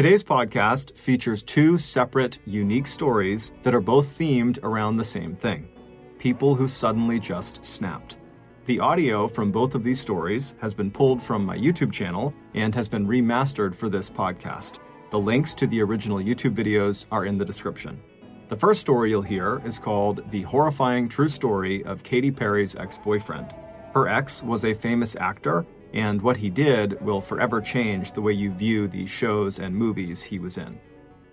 Today's podcast features two separate, unique stories that are both themed around the same thing people who suddenly just snapped. The audio from both of these stories has been pulled from my YouTube channel and has been remastered for this podcast. The links to the original YouTube videos are in the description. The first story you'll hear is called The Horrifying True Story of Katy Perry's Ex Boyfriend. Her ex was a famous actor, and what he did will forever change the way you view the shows and movies he was in.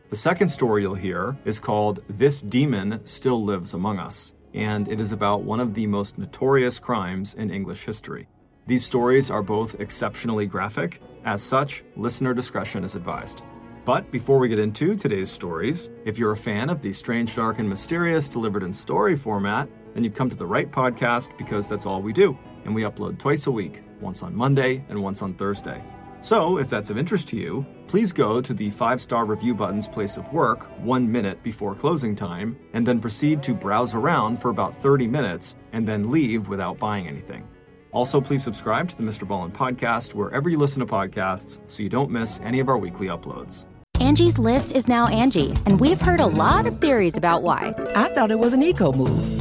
The second story you'll hear is called This Demon Still Lives Among Us, and it is about one of the most notorious crimes in English history. These stories are both exceptionally graphic. As such, listener discretion is advised. But before we get into today's stories, if you're a fan of the strange, dark, and mysterious delivered in story format, then you've come to the right podcast because that's all we do. And we upload twice a week, once on Monday and once on Thursday. So, if that's of interest to you, please go to the five star review button's place of work one minute before closing time, and then proceed to browse around for about 30 minutes and then leave without buying anything. Also, please subscribe to the Mr. Ballen podcast wherever you listen to podcasts so you don't miss any of our weekly uploads. Angie's list is now Angie, and we've heard a lot of theories about why. I thought it was an eco move.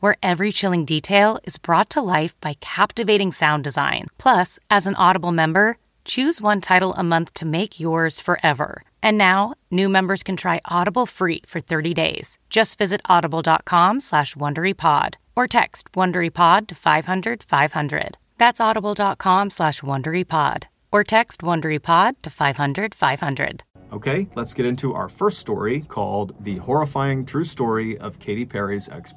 where every chilling detail is brought to life by captivating sound design. Plus, as an Audible member, choose one title a month to make yours forever. And now, new members can try Audible free for 30 days. Just visit audible.com slash WonderyPod or text WonderyPod to 500 500. That's audible.com slash WonderyPod or text WonderyPod to 500 500. Okay, let's get into our first story called The Horrifying True Story of Katy Perry's Ex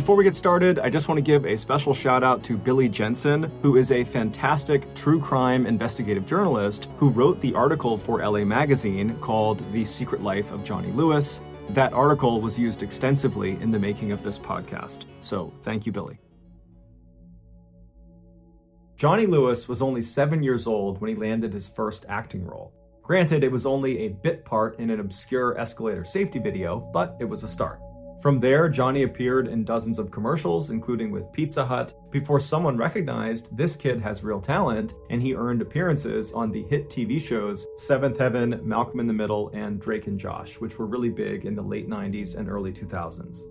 Before we get started, I just want to give a special shout out to Billy Jensen, who is a fantastic true crime investigative journalist who wrote the article for LA Magazine called The Secret Life of Johnny Lewis. That article was used extensively in the making of this podcast. So thank you, Billy. Johnny Lewis was only seven years old when he landed his first acting role. Granted, it was only a bit part in an obscure escalator safety video, but it was a start. From there, Johnny appeared in dozens of commercials, including with Pizza Hut, before someone recognized this kid has real talent, and he earned appearances on the hit TV shows Seventh Heaven, Malcolm in the Middle, and Drake and Josh, which were really big in the late 90s and early 2000s.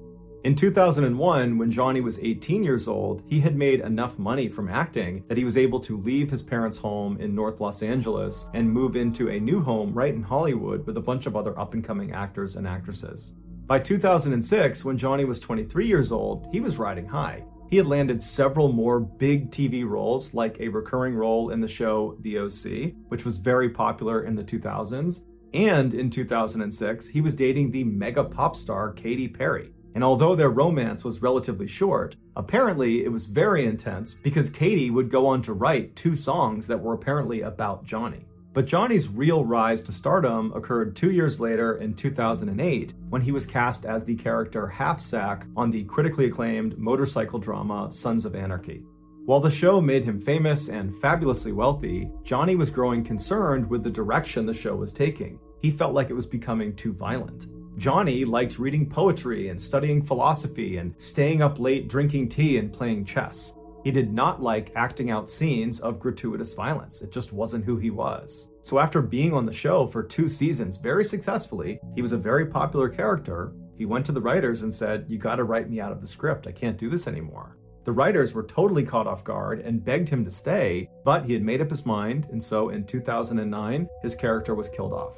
In 2001, when Johnny was 18 years old, he had made enough money from acting that he was able to leave his parents' home in North Los Angeles and move into a new home right in Hollywood with a bunch of other up and coming actors and actresses. By 2006, when Johnny was 23 years old, he was riding high. He had landed several more big TV roles, like a recurring role in the show The OC, which was very popular in the 2000s. And in 2006, he was dating the mega pop star Katy Perry. And although their romance was relatively short, apparently it was very intense because Katy would go on to write two songs that were apparently about Johnny. But Johnny's real rise to stardom occurred two years later in 2008 when he was cast as the character Half Sack on the critically acclaimed motorcycle drama Sons of Anarchy. While the show made him famous and fabulously wealthy, Johnny was growing concerned with the direction the show was taking. He felt like it was becoming too violent. Johnny liked reading poetry and studying philosophy and staying up late drinking tea and playing chess. He did not like acting out scenes of gratuitous violence. It just wasn't who he was. So, after being on the show for two seasons very successfully, he was a very popular character. He went to the writers and said, You gotta write me out of the script. I can't do this anymore. The writers were totally caught off guard and begged him to stay, but he had made up his mind, and so in 2009, his character was killed off.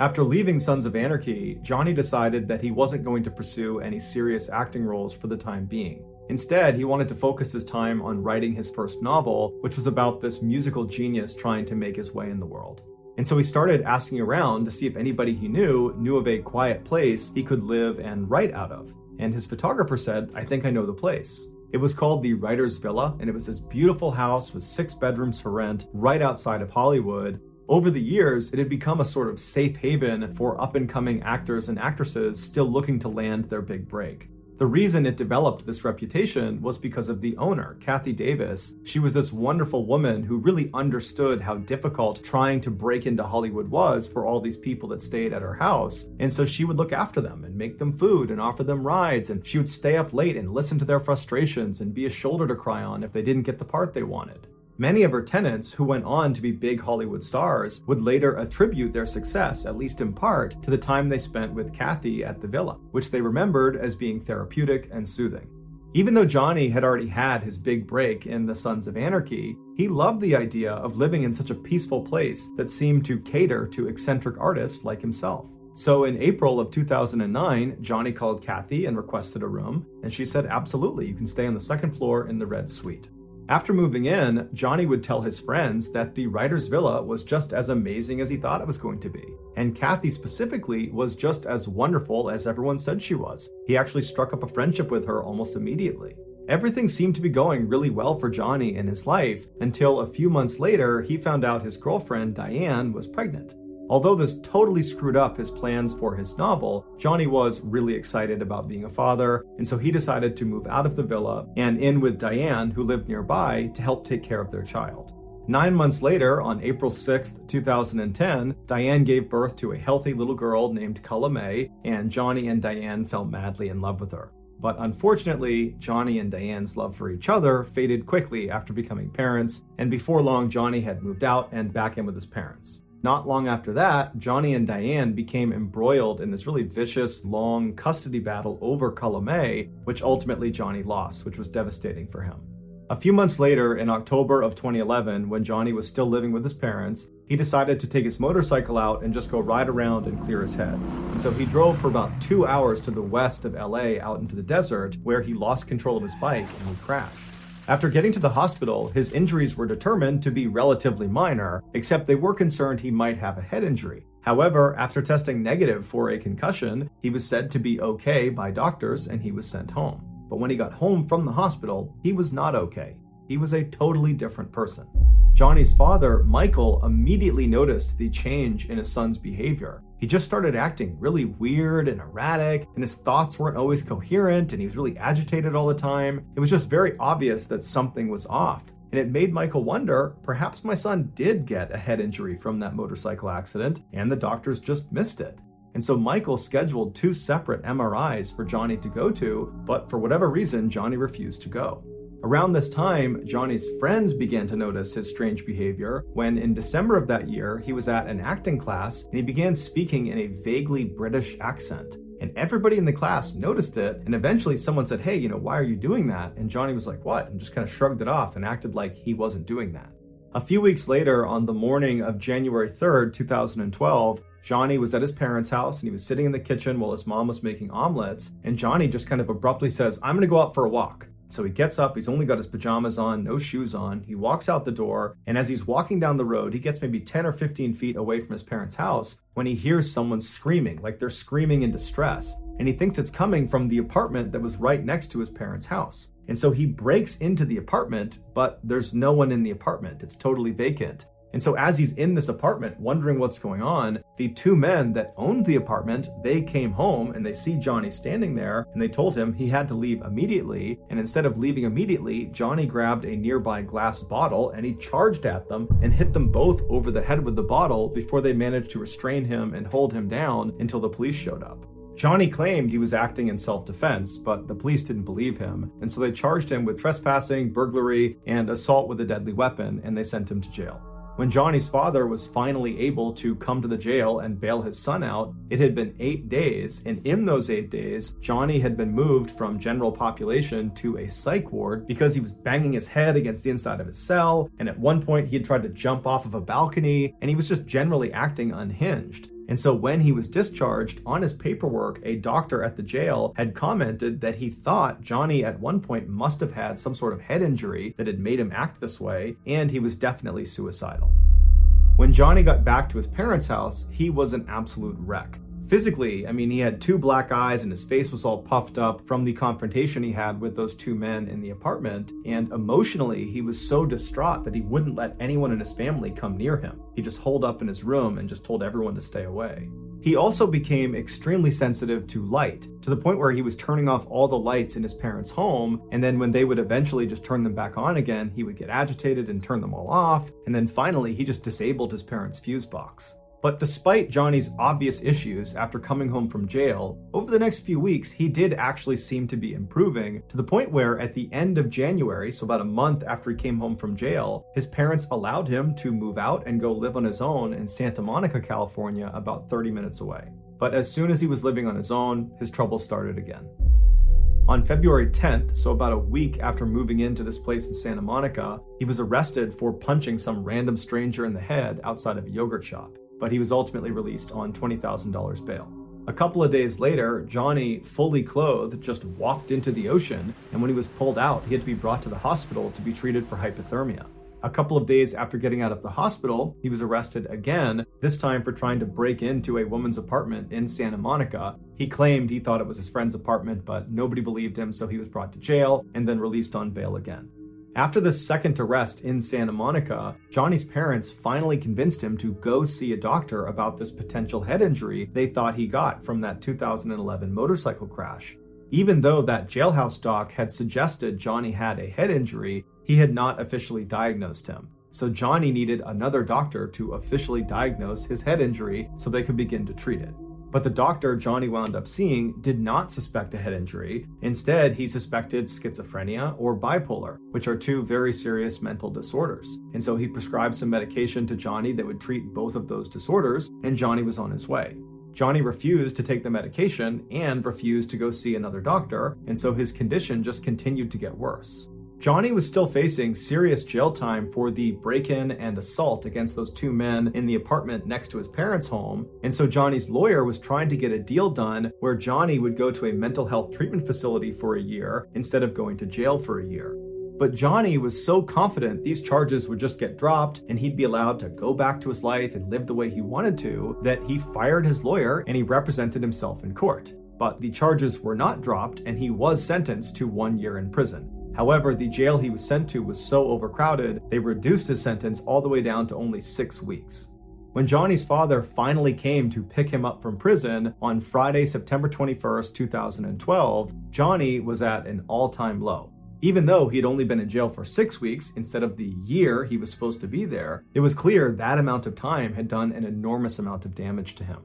After leaving Sons of Anarchy, Johnny decided that he wasn't going to pursue any serious acting roles for the time being. Instead, he wanted to focus his time on writing his first novel, which was about this musical genius trying to make his way in the world. And so he started asking around to see if anybody he knew knew of a quiet place he could live and write out of. And his photographer said, I think I know the place. It was called the Writer's Villa, and it was this beautiful house with six bedrooms for rent right outside of Hollywood. Over the years, it had become a sort of safe haven for up and coming actors and actresses still looking to land their big break. The reason it developed this reputation was because of the owner, Kathy Davis. She was this wonderful woman who really understood how difficult trying to break into Hollywood was for all these people that stayed at her house. And so she would look after them and make them food and offer them rides. And she would stay up late and listen to their frustrations and be a shoulder to cry on if they didn't get the part they wanted. Many of her tenants, who went on to be big Hollywood stars, would later attribute their success, at least in part, to the time they spent with Kathy at the villa, which they remembered as being therapeutic and soothing. Even though Johnny had already had his big break in The Sons of Anarchy, he loved the idea of living in such a peaceful place that seemed to cater to eccentric artists like himself. So in April of 2009, Johnny called Kathy and requested a room, and she said, Absolutely, you can stay on the second floor in the red suite. After moving in, Johnny would tell his friends that the writer's villa was just as amazing as he thought it was going to be. And Kathy specifically was just as wonderful as everyone said she was. He actually struck up a friendship with her almost immediately. Everything seemed to be going really well for Johnny in his life until a few months later he found out his girlfriend, Diane, was pregnant. Although this totally screwed up his plans for his novel, Johnny was really excited about being a father, and so he decided to move out of the villa and in with Diane, who lived nearby, to help take care of their child. Nine months later, on April 6, 2010, Diane gave birth to a healthy little girl named Culla May, and Johnny and Diane fell madly in love with her. But unfortunately, Johnny and Diane's love for each other faded quickly after becoming parents, and before long, Johnny had moved out and back in with his parents. Not long after that, Johnny and Diane became embroiled in this really vicious, long custody battle over May, which ultimately Johnny lost, which was devastating for him. A few months later, in October of 2011, when Johnny was still living with his parents, he decided to take his motorcycle out and just go ride around and clear his head. And so he drove for about two hours to the west of LA out into the desert, where he lost control of his bike and he crashed. After getting to the hospital, his injuries were determined to be relatively minor, except they were concerned he might have a head injury. However, after testing negative for a concussion, he was said to be okay by doctors and he was sent home. But when he got home from the hospital, he was not okay. He was a totally different person. Johnny's father, Michael, immediately noticed the change in his son's behavior. He just started acting really weird and erratic, and his thoughts weren't always coherent, and he was really agitated all the time. It was just very obvious that something was off. And it made Michael wonder perhaps my son did get a head injury from that motorcycle accident, and the doctors just missed it. And so Michael scheduled two separate MRIs for Johnny to go to, but for whatever reason, Johnny refused to go. Around this time, Johnny's friends began to notice his strange behavior when, in December of that year, he was at an acting class and he began speaking in a vaguely British accent. And everybody in the class noticed it, and eventually someone said, Hey, you know, why are you doing that? And Johnny was like, What? And just kind of shrugged it off and acted like he wasn't doing that. A few weeks later, on the morning of January 3rd, 2012, Johnny was at his parents' house and he was sitting in the kitchen while his mom was making omelets. And Johnny just kind of abruptly says, I'm going to go out for a walk. So he gets up, he's only got his pajamas on, no shoes on. He walks out the door, and as he's walking down the road, he gets maybe 10 or 15 feet away from his parents' house when he hears someone screaming, like they're screaming in distress. And he thinks it's coming from the apartment that was right next to his parents' house. And so he breaks into the apartment, but there's no one in the apartment. It's totally vacant. And so as he's in this apartment wondering what's going on, the two men that owned the apartment, they came home and they see Johnny standing there and they told him he had to leave immediately. And instead of leaving immediately, Johnny grabbed a nearby glass bottle and he charged at them and hit them both over the head with the bottle before they managed to restrain him and hold him down until the police showed up. Johnny claimed he was acting in self defense, but the police didn't believe him, and so they charged him with trespassing, burglary, and assault with a deadly weapon, and they sent him to jail. When Johnny's father was finally able to come to the jail and bail his son out, it had been eight days, and in those eight days, Johnny had been moved from general population to a psych ward because he was banging his head against the inside of his cell, and at one point he had tried to jump off of a balcony, and he was just generally acting unhinged. And so when he was discharged, on his paperwork, a doctor at the jail had commented that he thought Johnny at one point must have had some sort of head injury that had made him act this way, and he was definitely suicidal. When Johnny got back to his parents' house, he was an absolute wreck. Physically, I mean, he had two black eyes and his face was all puffed up from the confrontation he had with those two men in the apartment. And emotionally, he was so distraught that he wouldn't let anyone in his family come near him. He just holed up in his room and just told everyone to stay away. He also became extremely sensitive to light, to the point where he was turning off all the lights in his parents' home, and then when they would eventually just turn them back on again, he would get agitated and turn them all off, and then finally he just disabled his parents' fuse box. But despite Johnny's obvious issues after coming home from jail, over the next few weeks, he did actually seem to be improving to the point where at the end of January, so about a month after he came home from jail, his parents allowed him to move out and go live on his own in Santa Monica, California, about 30 minutes away. But as soon as he was living on his own, his troubles started again. On February 10th, so about a week after moving into this place in Santa Monica, he was arrested for punching some random stranger in the head outside of a yogurt shop but he was ultimately released on $20,000 bail. A couple of days later, Johnny, fully clothed, just walked into the ocean, and when he was pulled out, he had to be brought to the hospital to be treated for hypothermia. A couple of days after getting out of the hospital, he was arrested again, this time for trying to break into a woman's apartment in Santa Monica. He claimed he thought it was his friend's apartment, but nobody believed him, so he was brought to jail and then released on bail again. After this second arrest in Santa Monica, Johnny's parents finally convinced him to go see a doctor about this potential head injury they thought he got from that 2011 motorcycle crash. Even though that jailhouse doc had suggested Johnny had a head injury, he had not officially diagnosed him. So Johnny needed another doctor to officially diagnose his head injury so they could begin to treat it. But the doctor Johnny wound up seeing did not suspect a head injury. Instead, he suspected schizophrenia or bipolar, which are two very serious mental disorders. And so he prescribed some medication to Johnny that would treat both of those disorders, and Johnny was on his way. Johnny refused to take the medication and refused to go see another doctor, and so his condition just continued to get worse. Johnny was still facing serious jail time for the break in and assault against those two men in the apartment next to his parents' home. And so Johnny's lawyer was trying to get a deal done where Johnny would go to a mental health treatment facility for a year instead of going to jail for a year. But Johnny was so confident these charges would just get dropped and he'd be allowed to go back to his life and live the way he wanted to that he fired his lawyer and he represented himself in court. But the charges were not dropped and he was sentenced to one year in prison. However, the jail he was sent to was so overcrowded, they reduced his sentence all the way down to only six weeks. When Johnny's father finally came to pick him up from prison on Friday, September 21st, 2012, Johnny was at an all time low. Even though he had only been in jail for six weeks instead of the year he was supposed to be there, it was clear that amount of time had done an enormous amount of damage to him.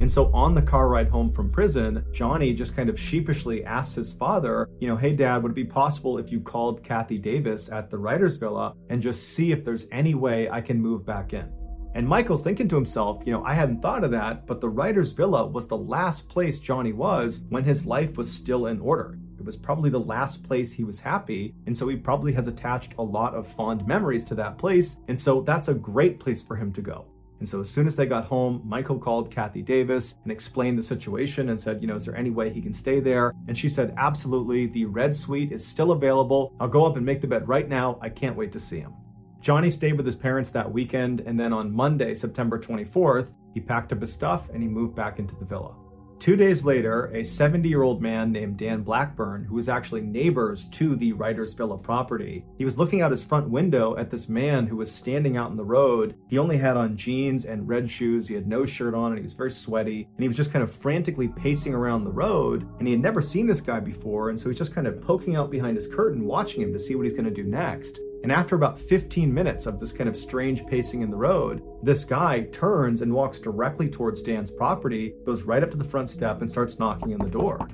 And so on the car ride home from prison, Johnny just kind of sheepishly asks his father, you know, hey dad, would it be possible if you called Kathy Davis at the writer's villa and just see if there's any way I can move back in? And Michael's thinking to himself, you know, I hadn't thought of that, but the writer's villa was the last place Johnny was when his life was still in order. It was probably the last place he was happy, and so he probably has attached a lot of fond memories to that place, and so that's a great place for him to go. And so as soon as they got home, Michael called Kathy Davis and explained the situation and said, you know, is there any way he can stay there? And she said, absolutely. The red suite is still available. I'll go up and make the bed right now. I can't wait to see him. Johnny stayed with his parents that weekend, and then on Monday, September 24th, he packed up his stuff and he moved back into the villa. Two days later, a 70 year old man named Dan Blackburn, who was actually neighbors to the Writer's Villa property, he was looking out his front window at this man who was standing out in the road. He only had on jeans and red shoes, he had no shirt on, and he was very sweaty, and he was just kind of frantically pacing around the road. And he had never seen this guy before, and so he's just kind of poking out behind his curtain, watching him to see what he's going to do next. And after about 15 minutes of this kind of strange pacing in the road, this guy turns and walks directly towards Dan's property, goes right up to the front step, and starts knocking on the door.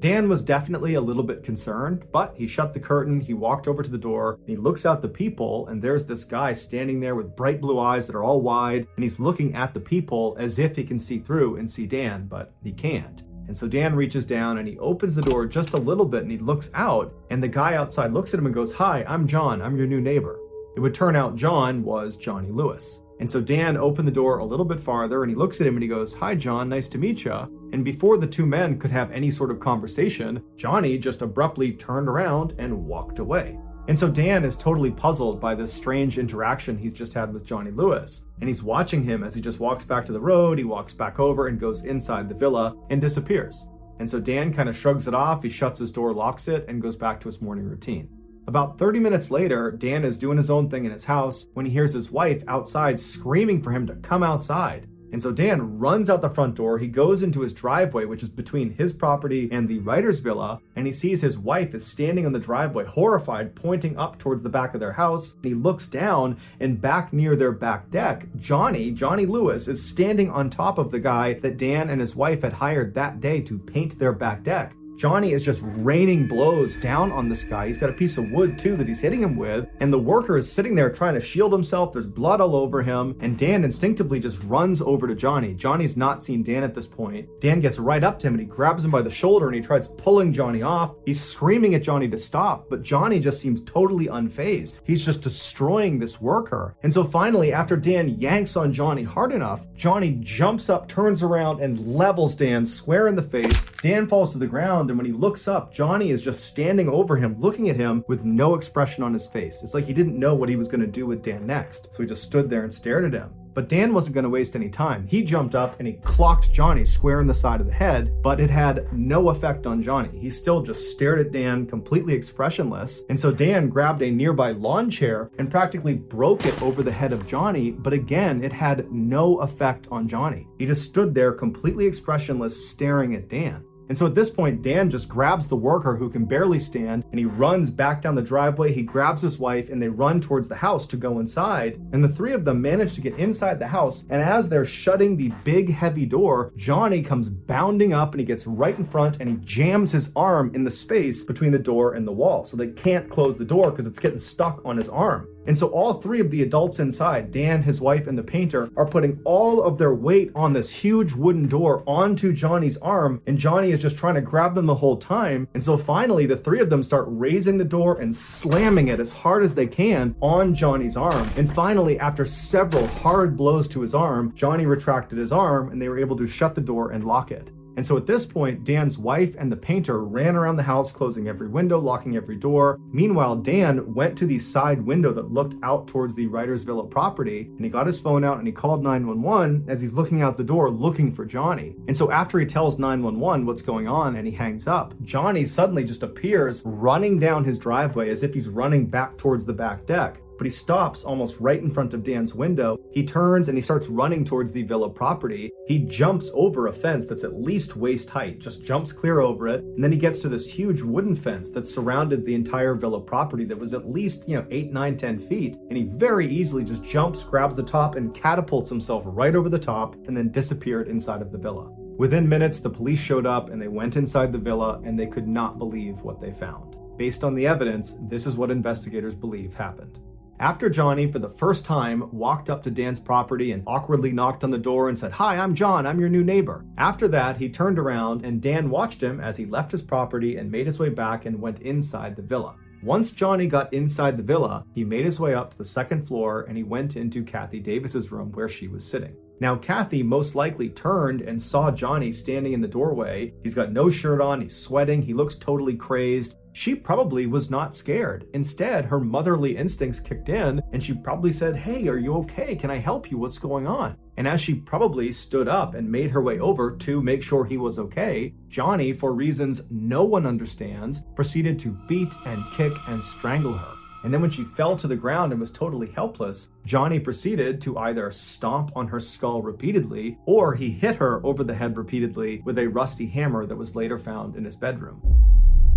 Dan was definitely a little bit concerned, but he shut the curtain, he walked over to the door, and he looks out the people, and there's this guy standing there with bright blue eyes that are all wide, and he's looking at the people as if he can see through and see Dan, but he can't. And so Dan reaches down and he opens the door just a little bit and he looks out, and the guy outside looks at him and goes, Hi, I'm John, I'm your new neighbor. It would turn out John was Johnny Lewis. And so Dan opened the door a little bit farther and he looks at him and he goes, Hi, John, nice to meet you. And before the two men could have any sort of conversation, Johnny just abruptly turned around and walked away. And so Dan is totally puzzled by this strange interaction he's just had with Johnny Lewis. And he's watching him as he just walks back to the road, he walks back over and goes inside the villa and disappears. And so Dan kind of shrugs it off, he shuts his door, locks it, and goes back to his morning routine. About 30 minutes later, Dan is doing his own thing in his house when he hears his wife outside screaming for him to come outside. And so Dan runs out the front door. He goes into his driveway, which is between his property and the writer's villa, and he sees his wife is standing on the driveway, horrified, pointing up towards the back of their house. He looks down, and back near their back deck, Johnny, Johnny Lewis, is standing on top of the guy that Dan and his wife had hired that day to paint their back deck. Johnny is just raining blows down on this guy. He's got a piece of wood too that he's hitting him with, and the worker is sitting there trying to shield himself. There's blood all over him, and Dan instinctively just runs over to Johnny. Johnny's not seen Dan at this point. Dan gets right up to him and he grabs him by the shoulder and he tries pulling Johnny off. He's screaming at Johnny to stop, but Johnny just seems totally unfazed. He's just destroying this worker. And so finally, after Dan yanks on Johnny hard enough, Johnny jumps up, turns around, and levels Dan square in the face. Dan falls to the ground and when he looks up, Johnny is just standing over him, looking at him with no expression on his face. It's like he didn't know what he was going to do with Dan next. So he just stood there and stared at him. But Dan wasn't going to waste any time. He jumped up and he clocked Johnny square in the side of the head, but it had no effect on Johnny. He still just stared at Dan, completely expressionless. And so Dan grabbed a nearby lawn chair and practically broke it over the head of Johnny, but again, it had no effect on Johnny. He just stood there completely expressionless, staring at Dan. And so at this point, Dan just grabs the worker who can barely stand and he runs back down the driveway. He grabs his wife and they run towards the house to go inside. And the three of them manage to get inside the house. And as they're shutting the big, heavy door, Johnny comes bounding up and he gets right in front and he jams his arm in the space between the door and the wall. So they can't close the door because it's getting stuck on his arm. And so all three of the adults inside, Dan, his wife, and the painter, are putting all of their weight on this huge wooden door onto Johnny's arm, and Johnny is just trying to grab them the whole time. And so finally, the three of them start raising the door and slamming it as hard as they can on Johnny's arm. And finally, after several hard blows to his arm, Johnny retracted his arm and they were able to shut the door and lock it. And so at this point, Dan's wife and the painter ran around the house, closing every window, locking every door. Meanwhile, Dan went to the side window that looked out towards the writer's villa property, and he got his phone out and he called 911 as he's looking out the door looking for Johnny. And so after he tells 911 what's going on and he hangs up, Johnny suddenly just appears running down his driveway as if he's running back towards the back deck but he stops almost right in front of Dan's window. He turns and he starts running towards the villa property. He jumps over a fence that's at least waist height, just jumps clear over it, and then he gets to this huge wooden fence that surrounded the entire villa property that was at least, you know, eight, nine, ten feet. And he very easily just jumps, grabs the top, and catapults himself right over the top, and then disappeared inside of the villa. Within minutes, the police showed up and they went inside the villa and they could not believe what they found. Based on the evidence, this is what investigators believe happened. After Johnny, for the first time, walked up to Dan's property and awkwardly knocked on the door and said, Hi, I'm John, I'm your new neighbor. After that, he turned around and Dan watched him as he left his property and made his way back and went inside the villa. Once Johnny got inside the villa, he made his way up to the second floor and he went into Kathy Davis's room where she was sitting. Now, Kathy most likely turned and saw Johnny standing in the doorway. He's got no shirt on, he's sweating, he looks totally crazed. She probably was not scared. Instead, her motherly instincts kicked in and she probably said, Hey, are you okay? Can I help you? What's going on? And as she probably stood up and made her way over to make sure he was okay, Johnny, for reasons no one understands, proceeded to beat and kick and strangle her. And then when she fell to the ground and was totally helpless, Johnny proceeded to either stomp on her skull repeatedly or he hit her over the head repeatedly with a rusty hammer that was later found in his bedroom.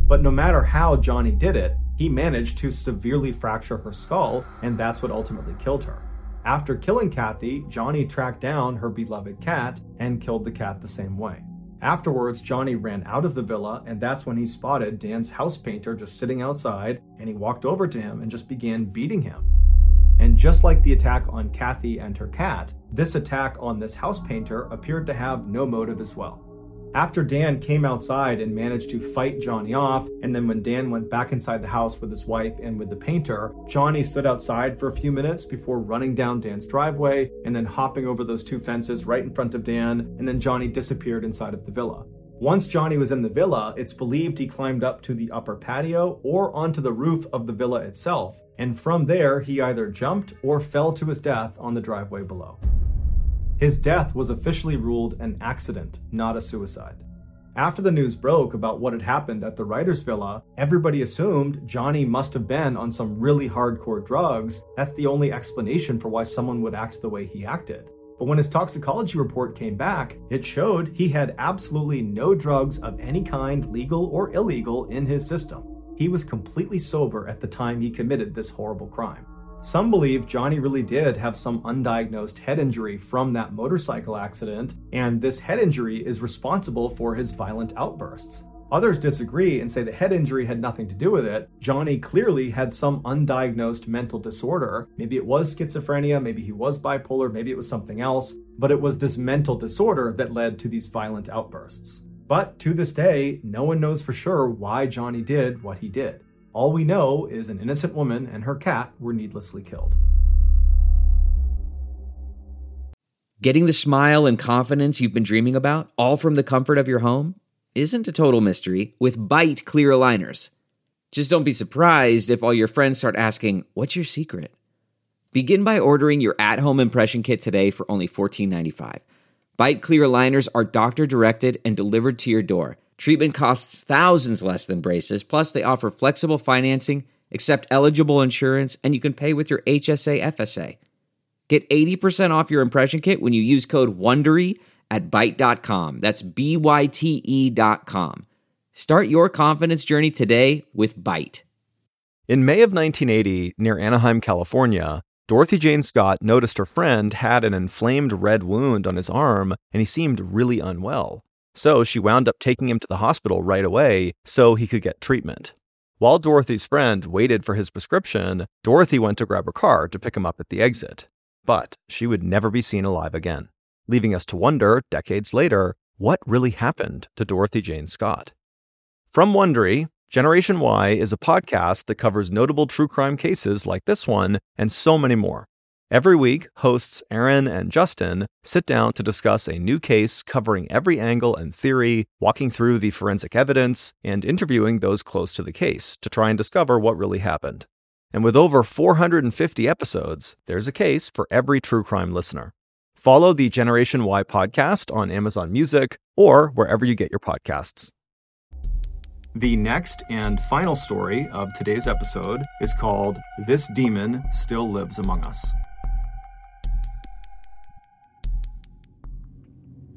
But no matter how Johnny did it, he managed to severely fracture her skull, and that's what ultimately killed her. After killing Kathy, Johnny tracked down her beloved cat and killed the cat the same way. Afterwards, Johnny ran out of the villa, and that's when he spotted Dan's house painter just sitting outside, and he walked over to him and just began beating him. And just like the attack on Kathy and her cat, this attack on this house painter appeared to have no motive as well. After Dan came outside and managed to fight Johnny off, and then when Dan went back inside the house with his wife and with the painter, Johnny stood outside for a few minutes before running down Dan's driveway and then hopping over those two fences right in front of Dan, and then Johnny disappeared inside of the villa. Once Johnny was in the villa, it's believed he climbed up to the upper patio or onto the roof of the villa itself, and from there he either jumped or fell to his death on the driveway below. His death was officially ruled an accident, not a suicide. After the news broke about what had happened at the writer's villa, everybody assumed Johnny must have been on some really hardcore drugs. That's the only explanation for why someone would act the way he acted. But when his toxicology report came back, it showed he had absolutely no drugs of any kind, legal or illegal, in his system. He was completely sober at the time he committed this horrible crime. Some believe Johnny really did have some undiagnosed head injury from that motorcycle accident, and this head injury is responsible for his violent outbursts. Others disagree and say the head injury had nothing to do with it. Johnny clearly had some undiagnosed mental disorder. Maybe it was schizophrenia, maybe he was bipolar, maybe it was something else, but it was this mental disorder that led to these violent outbursts. But to this day, no one knows for sure why Johnny did what he did. All we know is an innocent woman and her cat were needlessly killed. Getting the smile and confidence you've been dreaming about, all from the comfort of your home, isn't a total mystery with Byte clear aligners. Just don't be surprised if all your friends start asking, What's your secret? Begin by ordering your at home impression kit today for only $14.95. Byte clear aligners are doctor directed and delivered to your door. Treatment costs thousands less than braces, plus, they offer flexible financing, accept eligible insurance, and you can pay with your HSA FSA. Get 80% off your impression kit when you use code WONDERY at Byte.com. That's B Y T E.com. Start your confidence journey today with Byte. In May of 1980, near Anaheim, California, Dorothy Jane Scott noticed her friend had an inflamed red wound on his arm and he seemed really unwell. So she wound up taking him to the hospital right away so he could get treatment. While Dorothy's friend waited for his prescription, Dorothy went to grab her car to pick him up at the exit. But she would never be seen alive again, leaving us to wonder, decades later, what really happened to Dorothy Jane Scott. From Wondery, Generation Why is a podcast that covers notable true crime cases like this one and so many more. Every week, hosts Aaron and Justin sit down to discuss a new case covering every angle and theory, walking through the forensic evidence, and interviewing those close to the case to try and discover what really happened. And with over 450 episodes, there's a case for every true crime listener. Follow the Generation Why podcast on Amazon Music or wherever you get your podcasts. The next and final story of today's episode is called This Demon Still Lives Among Us.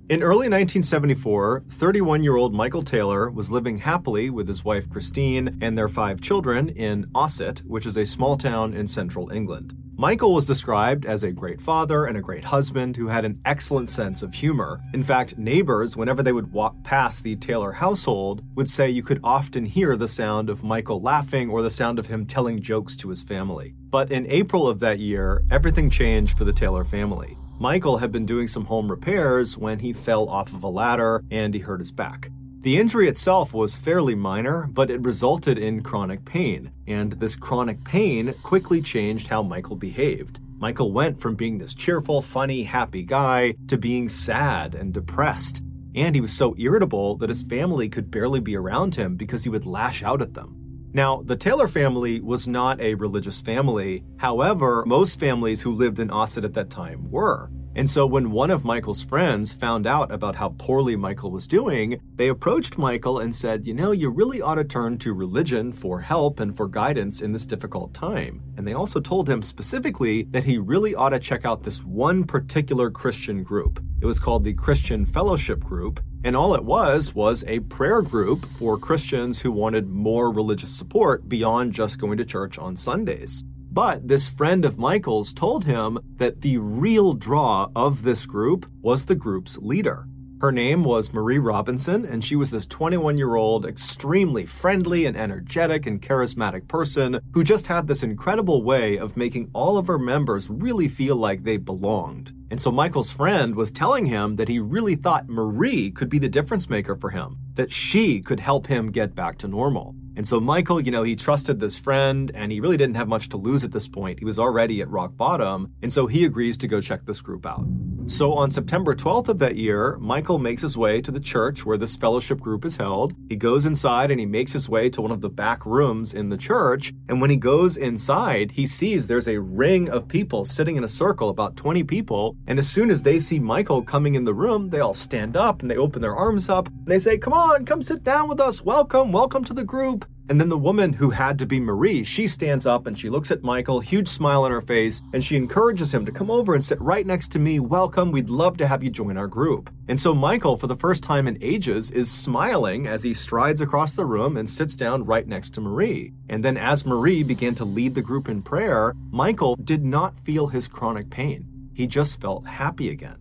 In early 1974, 31 year old Michael Taylor was living happily with his wife Christine and their five children in Ossett, which is a small town in central England. Michael was described as a great father and a great husband who had an excellent sense of humor. In fact, neighbors, whenever they would walk past the Taylor household, would say you could often hear the sound of Michael laughing or the sound of him telling jokes to his family. But in April of that year, everything changed for the Taylor family. Michael had been doing some home repairs when he fell off of a ladder and he hurt his back. The injury itself was fairly minor, but it resulted in chronic pain, and this chronic pain quickly changed how Michael behaved. Michael went from being this cheerful, funny, happy guy to being sad and depressed. And he was so irritable that his family could barely be around him because he would lash out at them. Now, the Taylor family was not a religious family. However, most families who lived in Ossett at that time were. And so when one of Michael's friends found out about how poorly Michael was doing, they approached Michael and said, You know, you really ought to turn to religion for help and for guidance in this difficult time. And they also told him specifically that he really ought to check out this one particular Christian group. It was called the Christian Fellowship Group, and all it was was a prayer group for Christians who wanted more religious support beyond just going to church on Sundays. But this friend of Michael's told him that the real draw of this group was the group's leader. Her name was Marie Robinson, and she was this 21 year old, extremely friendly and energetic and charismatic person who just had this incredible way of making all of her members really feel like they belonged. And so Michael's friend was telling him that he really thought Marie could be the difference maker for him, that she could help him get back to normal. And so Michael, you know, he trusted this friend and he really didn't have much to lose at this point. He was already at rock bottom. And so he agrees to go check this group out. So on September 12th of that year, Michael makes his way to the church where this fellowship group is held. He goes inside and he makes his way to one of the back rooms in the church. And when he goes inside, he sees there's a ring of people sitting in a circle, about 20 people. And as soon as they see Michael coming in the room, they all stand up and they open their arms up and they say, Come on, come sit down with us. Welcome, welcome to the group. And then the woman who had to be Marie, she stands up and she looks at Michael, huge smile on her face, and she encourages him to come over and sit right next to me. Welcome, we'd love to have you join our group. And so Michael, for the first time in ages, is smiling as he strides across the room and sits down right next to Marie. And then as Marie began to lead the group in prayer, Michael did not feel his chronic pain. He just felt happy again.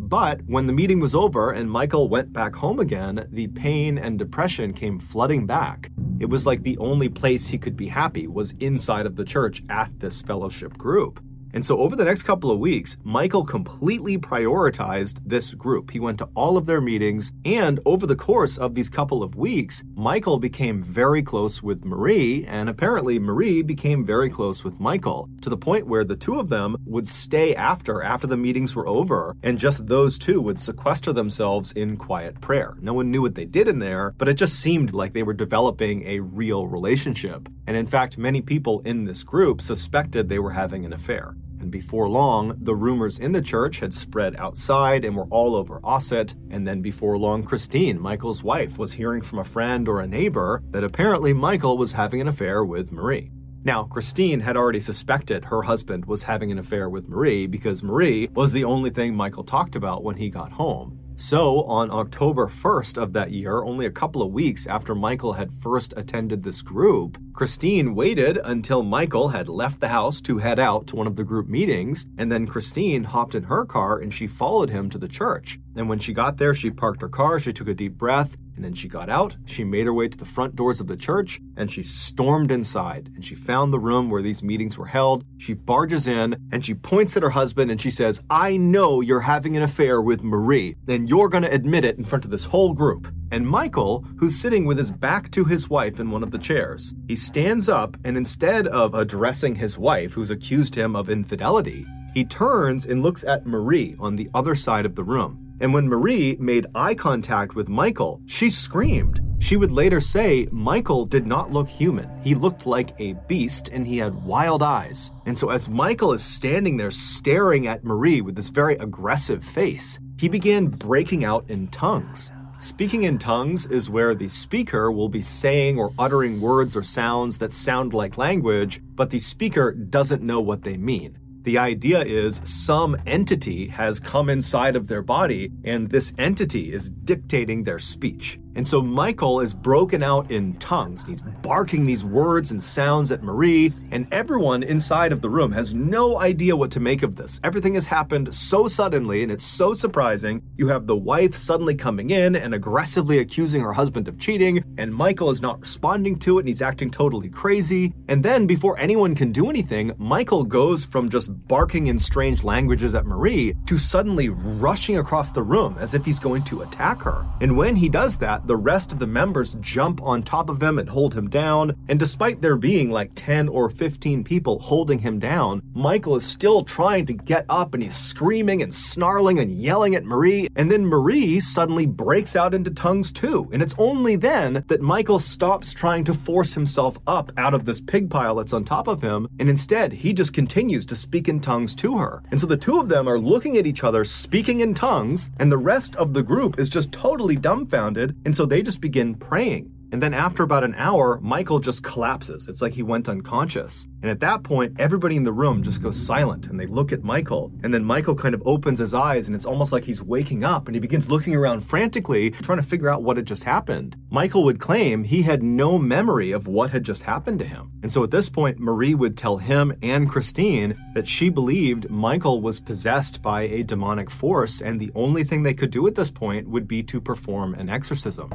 But when the meeting was over and Michael went back home again, the pain and depression came flooding back. It was like the only place he could be happy was inside of the church at this fellowship group. And so, over the next couple of weeks, Michael completely prioritized this group. He went to all of their meetings, and over the course of these couple of weeks, Michael became very close with Marie, and apparently, Marie became very close with Michael to the point where the two of them would stay after, after the meetings were over, and just those two would sequester themselves in quiet prayer. No one knew what they did in there, but it just seemed like they were developing a real relationship. And in fact, many people in this group suspected they were having an affair. And before long, the rumors in the church had spread outside and were all over Ossett. And then before long, Christine, Michael's wife, was hearing from a friend or a neighbor that apparently Michael was having an affair with Marie. Now, Christine had already suspected her husband was having an affair with Marie because Marie was the only thing Michael talked about when he got home. So, on October 1st of that year, only a couple of weeks after Michael had first attended this group, Christine waited until Michael had left the house to head out to one of the group meetings, and then Christine hopped in her car and she followed him to the church. And when she got there, she parked her car, she took a deep breath, and then she got out, she made her way to the front doors of the church, and she stormed inside. And she found the room where these meetings were held. She barges in, and she points at her husband and she says, I know you're having an affair with Marie, and you're going to admit it in front of this whole group. And Michael, who's sitting with his back to his wife in one of the chairs, he stands up and instead of addressing his wife, who's accused him of infidelity, he turns and looks at Marie on the other side of the room. And when Marie made eye contact with Michael, she screamed. She would later say Michael did not look human. He looked like a beast and he had wild eyes. And so, as Michael is standing there staring at Marie with this very aggressive face, he began breaking out in tongues. Speaking in tongues is where the speaker will be saying or uttering words or sounds that sound like language, but the speaker doesn't know what they mean. The idea is some entity has come inside of their body, and this entity is dictating their speech. And so Michael is broken out in tongues. He's barking these words and sounds at Marie, and everyone inside of the room has no idea what to make of this. Everything has happened so suddenly, and it's so surprising. You have the wife suddenly coming in and aggressively accusing her husband of cheating, and Michael is not responding to it, and he's acting totally crazy. And then, before anyone can do anything, Michael goes from just barking in strange languages at Marie to suddenly rushing across the room as if he's going to attack her. And when he does that, the rest of the members jump on top of him and hold him down. And despite there being like 10 or 15 people holding him down, Michael is still trying to get up and he's screaming and snarling and yelling at Marie. And then Marie suddenly breaks out into tongues too. And it's only then that Michael stops trying to force himself up out of this pig pile that's on top of him. And instead, he just continues to speak in tongues to her. And so the two of them are looking at each other, speaking in tongues, and the rest of the group is just totally dumbfounded. And so they just begin praying. And then after about an hour, Michael just collapses. It's like he went unconscious. And at that point, everybody in the room just goes silent and they look at Michael. And then Michael kind of opens his eyes and it's almost like he's waking up and he begins looking around frantically, trying to figure out what had just happened. Michael would claim he had no memory of what had just happened to him. And so at this point, Marie would tell him and Christine that she believed Michael was possessed by a demonic force and the only thing they could do at this point would be to perform an exorcism.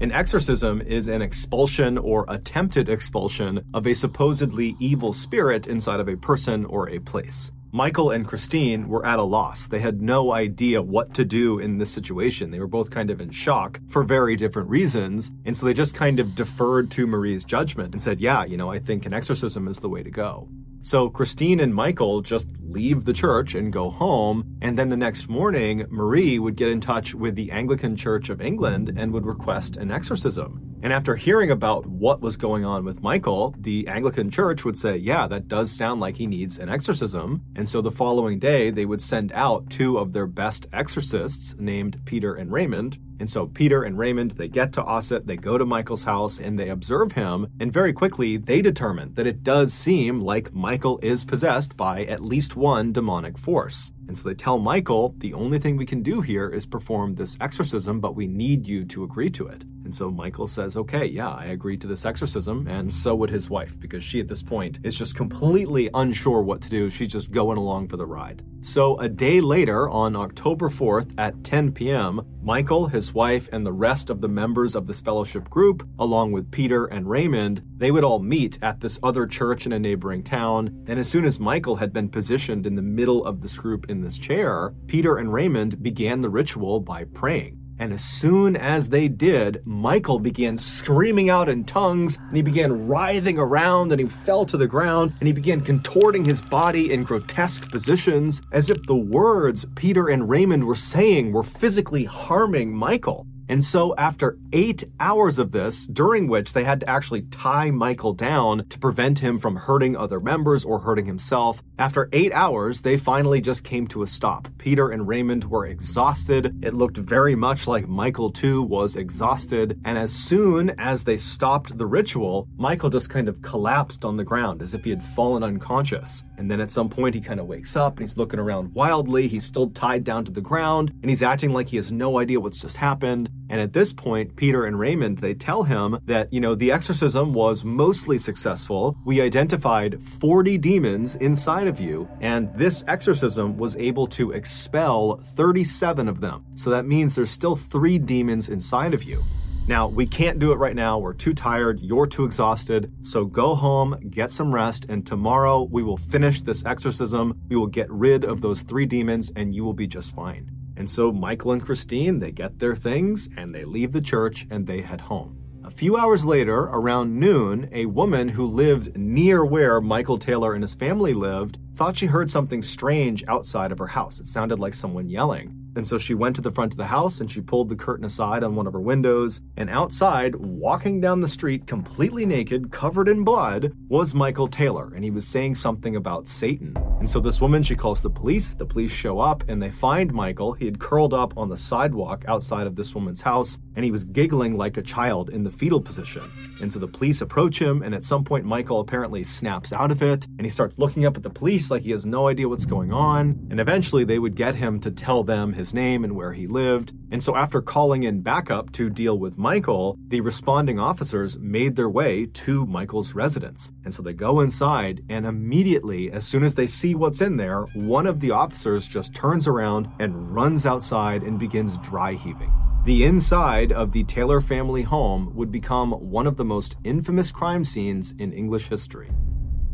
An exorcism is an expulsion or attempted expulsion of a supposedly evil spirit inside of a person or a place. Michael and Christine were at a loss. They had no idea what to do in this situation. They were both kind of in shock for very different reasons. And so they just kind of deferred to Marie's judgment and said, Yeah, you know, I think an exorcism is the way to go. So Christine and Michael just leave the church and go home. And then the next morning, Marie would get in touch with the Anglican Church of England and would request an exorcism. And after hearing about what was going on with Michael, the Anglican Church would say, Yeah, that does sound like he needs an exorcism. And so the following day, they would send out two of their best exorcists named Peter and Raymond. And so Peter and Raymond, they get to Ossett, they go to Michael's house, and they observe him. And very quickly, they determine that it does seem like Michael is possessed by at least one demonic force. And so they tell Michael, the only thing we can do here is perform this exorcism, but we need you to agree to it. And so Michael says, okay, yeah, I agree to this exorcism. And so would his wife, because she at this point is just completely unsure what to do. She's just going along for the ride. So a day later, on October 4th at 10 p.m., Michael, his wife, and the rest of the members of this fellowship group, along with Peter and Raymond, they would all meet at this other church in a neighboring town. And as soon as Michael had been positioned in the middle of this group in this chair, Peter and Raymond began the ritual by praying. And as soon as they did, Michael began screaming out in tongues, and he began writhing around, and he fell to the ground, and he began contorting his body in grotesque positions, as if the words Peter and Raymond were saying were physically harming Michael. And so, after eight hours of this, during which they had to actually tie Michael down to prevent him from hurting other members or hurting himself, after eight hours, they finally just came to a stop. Peter and Raymond were exhausted. It looked very much like Michael, too, was exhausted. And as soon as they stopped the ritual, Michael just kind of collapsed on the ground as if he had fallen unconscious. And then at some point, he kind of wakes up and he's looking around wildly. He's still tied down to the ground and he's acting like he has no idea what's just happened. And at this point, Peter and Raymond, they tell him that, you know, the exorcism was mostly successful. We identified 40 demons inside of you, and this exorcism was able to expel 37 of them. So that means there's still three demons inside of you. Now, we can't do it right now. We're too tired. You're too exhausted. So go home, get some rest, and tomorrow we will finish this exorcism. We will get rid of those three demons, and you will be just fine. And so Michael and Christine, they get their things and they leave the church and they head home. A few hours later, around noon, a woman who lived near where Michael Taylor and his family lived thought she heard something strange outside of her house. It sounded like someone yelling. And so she went to the front of the house and she pulled the curtain aside on one of her windows. And outside, walking down the street completely naked, covered in blood, was Michael Taylor. And he was saying something about Satan. And so this woman, she calls the police. The police show up and they find Michael. He had curled up on the sidewalk outside of this woman's house and he was giggling like a child in the fetal position. And so the police approach him. And at some point, Michael apparently snaps out of it and he starts looking up at the police like he has no idea what's going on. And eventually, they would get him to tell them his name and where he lived. And so, after calling in backup to deal with Michael, the responding officers made their way to Michael's residence. And so they go inside, and immediately, as soon as they see what's in there, one of the officers just turns around and runs outside and begins dry heaving. The inside of the Taylor family home would become one of the most infamous crime scenes in English history.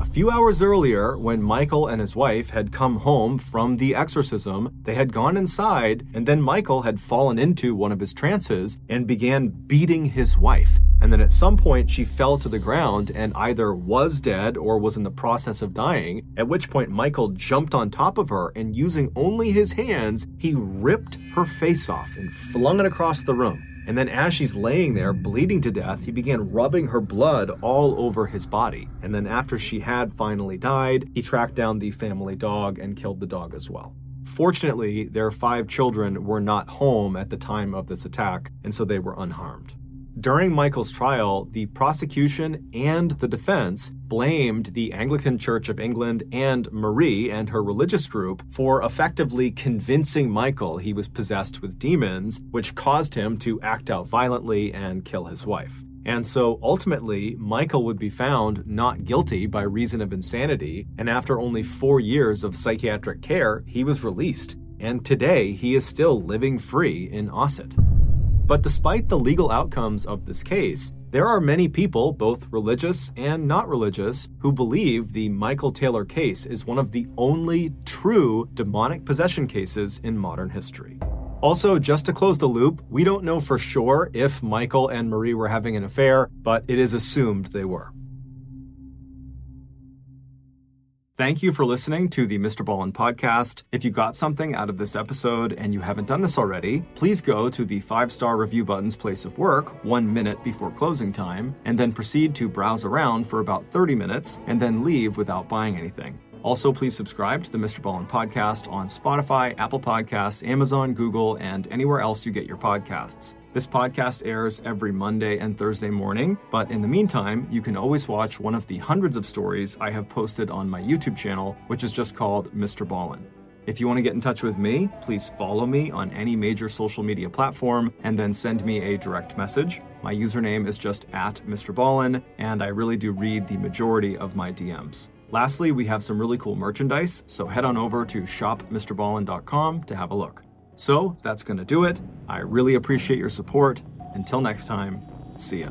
A few hours earlier, when Michael and his wife had come home from the exorcism, they had gone inside, and then Michael had fallen into one of his trances and began beating his wife. And then at some point, she fell to the ground and either was dead or was in the process of dying, at which point Michael jumped on top of her and using only his hands, he ripped her face off and flung it across the room. And then, as she's laying there bleeding to death, he began rubbing her blood all over his body. And then, after she had finally died, he tracked down the family dog and killed the dog as well. Fortunately, their five children were not home at the time of this attack, and so they were unharmed. During Michael's trial, the prosecution and the defense blamed the Anglican Church of England and Marie and her religious group for effectively convincing Michael he was possessed with demons, which caused him to act out violently and kill his wife. And so ultimately, Michael would be found not guilty by reason of insanity, and after only four years of psychiatric care, he was released. And today, he is still living free in Ossett. But despite the legal outcomes of this case, there are many people, both religious and not religious, who believe the Michael Taylor case is one of the only true demonic possession cases in modern history. Also, just to close the loop, we don't know for sure if Michael and Marie were having an affair, but it is assumed they were. Thank you for listening to the Mr. Ballen podcast. If you got something out of this episode and you haven't done this already, please go to the five star review button's place of work one minute before closing time, and then proceed to browse around for about 30 minutes and then leave without buying anything. Also, please subscribe to the Mr. Ballen podcast on Spotify, Apple Podcasts, Amazon, Google, and anywhere else you get your podcasts. This podcast airs every Monday and Thursday morning, but in the meantime, you can always watch one of the hundreds of stories I have posted on my YouTube channel, which is just called Mr. Ballen. If you want to get in touch with me, please follow me on any major social media platform and then send me a direct message. My username is just at Mr. Ballen, and I really do read the majority of my DMs. Lastly, we have some really cool merchandise, so head on over to shopmrballen.com to have a look. So that's going to do it. I really appreciate your support. Until next time, see ya.